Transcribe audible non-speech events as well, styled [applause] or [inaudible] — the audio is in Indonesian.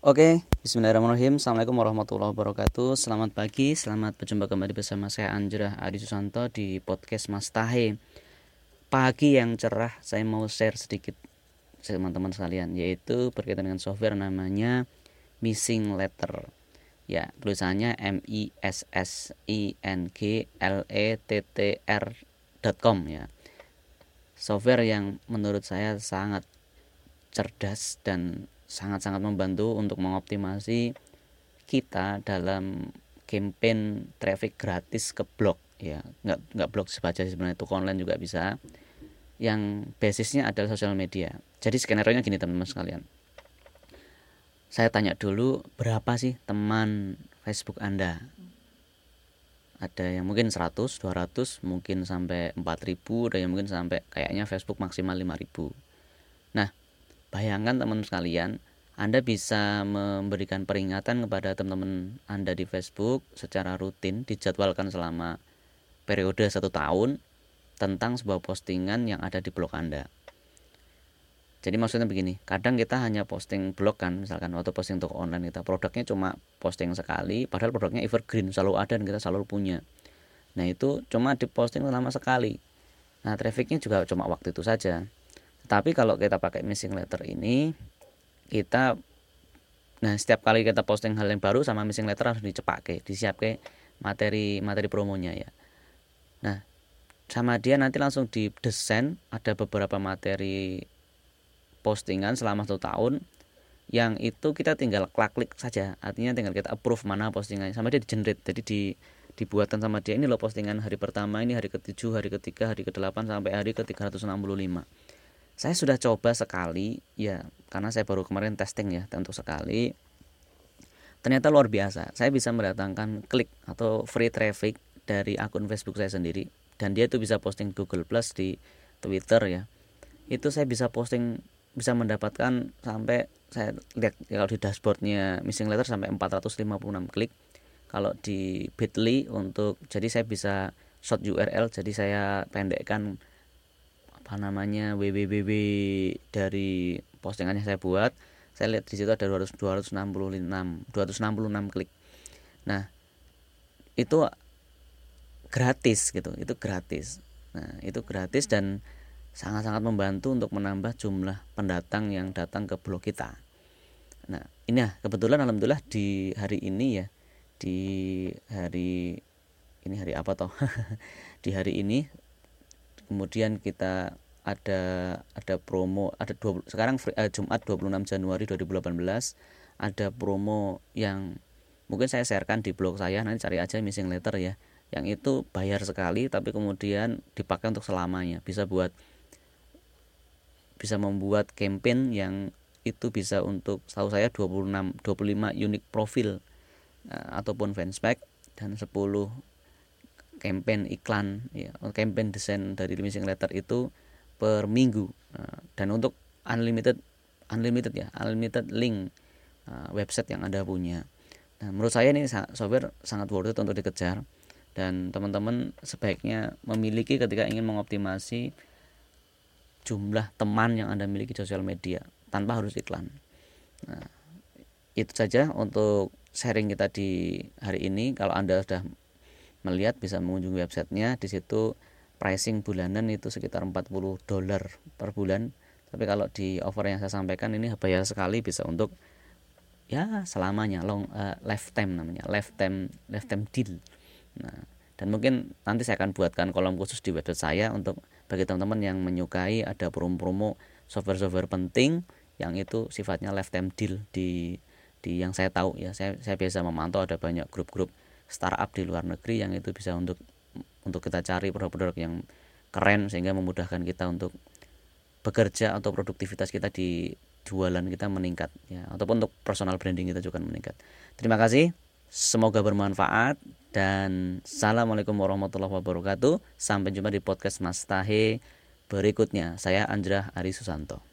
Oke, Bismillahirrahmanirrahim. Assalamualaikum warahmatullahi wabarakatuh. Selamat pagi, selamat berjumpa kembali bersama saya Anjrah Adi Susanto di podcast Mas Tahe. Pagi yang cerah, saya mau share sedikit teman-teman sekalian, yaitu berkaitan dengan software namanya Missing Letter. Ya, tulisannya M I S S I N G L E T T R.com ya. Software yang menurut saya sangat cerdas dan sangat-sangat membantu untuk mengoptimasi kita dalam campaign traffic gratis ke blog ya. Nggak nggak blog saja sebenarnya itu online juga bisa. Yang basisnya adalah sosial media. Jadi skenario nya gini teman-teman sekalian. Saya tanya dulu berapa sih teman Facebook Anda? Ada yang mungkin 100, 200, mungkin sampai 4000, ada yang mungkin sampai kayaknya Facebook maksimal 5000. Nah, Bayangkan teman sekalian, Anda bisa memberikan peringatan kepada teman-teman Anda di Facebook secara rutin, dijadwalkan selama periode satu tahun tentang sebuah postingan yang ada di blog Anda. Jadi maksudnya begini, kadang kita hanya posting blog kan, misalkan waktu posting untuk online kita produknya cuma posting sekali, padahal produknya evergreen selalu ada dan kita selalu punya. Nah itu cuma diposting selama sekali. Nah trafficnya juga cuma waktu itu saja. Tapi kalau kita pakai missing letter ini kita nah setiap kali kita posting hal yang baru sama missing letter harus dicepake, disiapke materi materi promonya ya. Nah, sama dia nanti langsung didesain ada beberapa materi postingan selama satu tahun yang itu kita tinggal klik-klik saja. Artinya tinggal kita approve mana postingannya. Sama dia di generate jadi di dibuatkan sama dia ini loh postingan hari pertama ini hari ketujuh hari ketiga hari ke delapan sampai hari ke 365 saya sudah coba sekali ya karena saya baru kemarin testing ya tentu sekali. Ternyata luar biasa. Saya bisa mendatangkan klik atau free traffic dari akun Facebook saya sendiri dan dia itu bisa posting Google Plus di Twitter ya. Itu saya bisa posting bisa mendapatkan sampai saya lihat ya, kalau di dashboardnya missing letter sampai 456 klik. Kalau di Bitly untuk jadi saya bisa short URL jadi saya pendekkan apa namanya www dari postingan yang saya buat saya lihat di situ ada 200 266 266 klik. Nah itu gratis gitu itu gratis. Nah itu gratis dan sangat-sangat membantu untuk menambah jumlah pendatang yang datang ke blog kita. Nah ini ya kebetulan alhamdulillah di hari ini ya di hari ini hari apa toh? [laughs] Di hari ini kemudian kita ada ada promo ada dua, sekarang free, uh, Jumat 26 Januari 2018 ada promo yang mungkin saya sharekan di blog saya nanti cari aja missing letter ya yang itu bayar sekali tapi kemudian dipakai untuk selamanya. Bisa buat bisa membuat campaign yang itu bisa untuk tahu saya 26 25 unik profil uh, ataupun fanspage dan 10 campaign iklan ya campaign desain dari missing letter itu per minggu. Nah, dan untuk unlimited unlimited ya unlimited link uh, website yang anda punya. Nah menurut saya ini software sangat worth it untuk dikejar. Dan teman-teman sebaiknya memiliki ketika ingin mengoptimasi jumlah teman yang anda miliki sosial media tanpa harus iklan. Nah itu saja untuk sharing kita di hari ini. Kalau anda sudah melihat bisa mengunjungi websitenya di situ pricing bulanan itu sekitar 40 dolar per bulan. Tapi kalau di offer yang saya sampaikan ini bayar sekali bisa untuk ya selamanya long uh, lifetime namanya lifetime lifetime deal. Nah dan mungkin nanti saya akan buatkan kolom khusus di website saya untuk bagi teman-teman yang menyukai ada promo-promo software-software penting yang itu sifatnya lifetime deal di di yang saya tahu ya. Saya saya biasa memantau ada banyak grup-grup startup di luar negeri yang itu bisa untuk untuk kita cari produk-produk yang keren sehingga memudahkan kita untuk bekerja atau produktivitas kita di jualan kita meningkat ya ataupun untuk personal branding kita juga meningkat. Terima kasih. Semoga bermanfaat dan assalamualaikum warahmatullahi wabarakatuh. Sampai jumpa di podcast Mas Tahe berikutnya. Saya Andra Ari Susanto.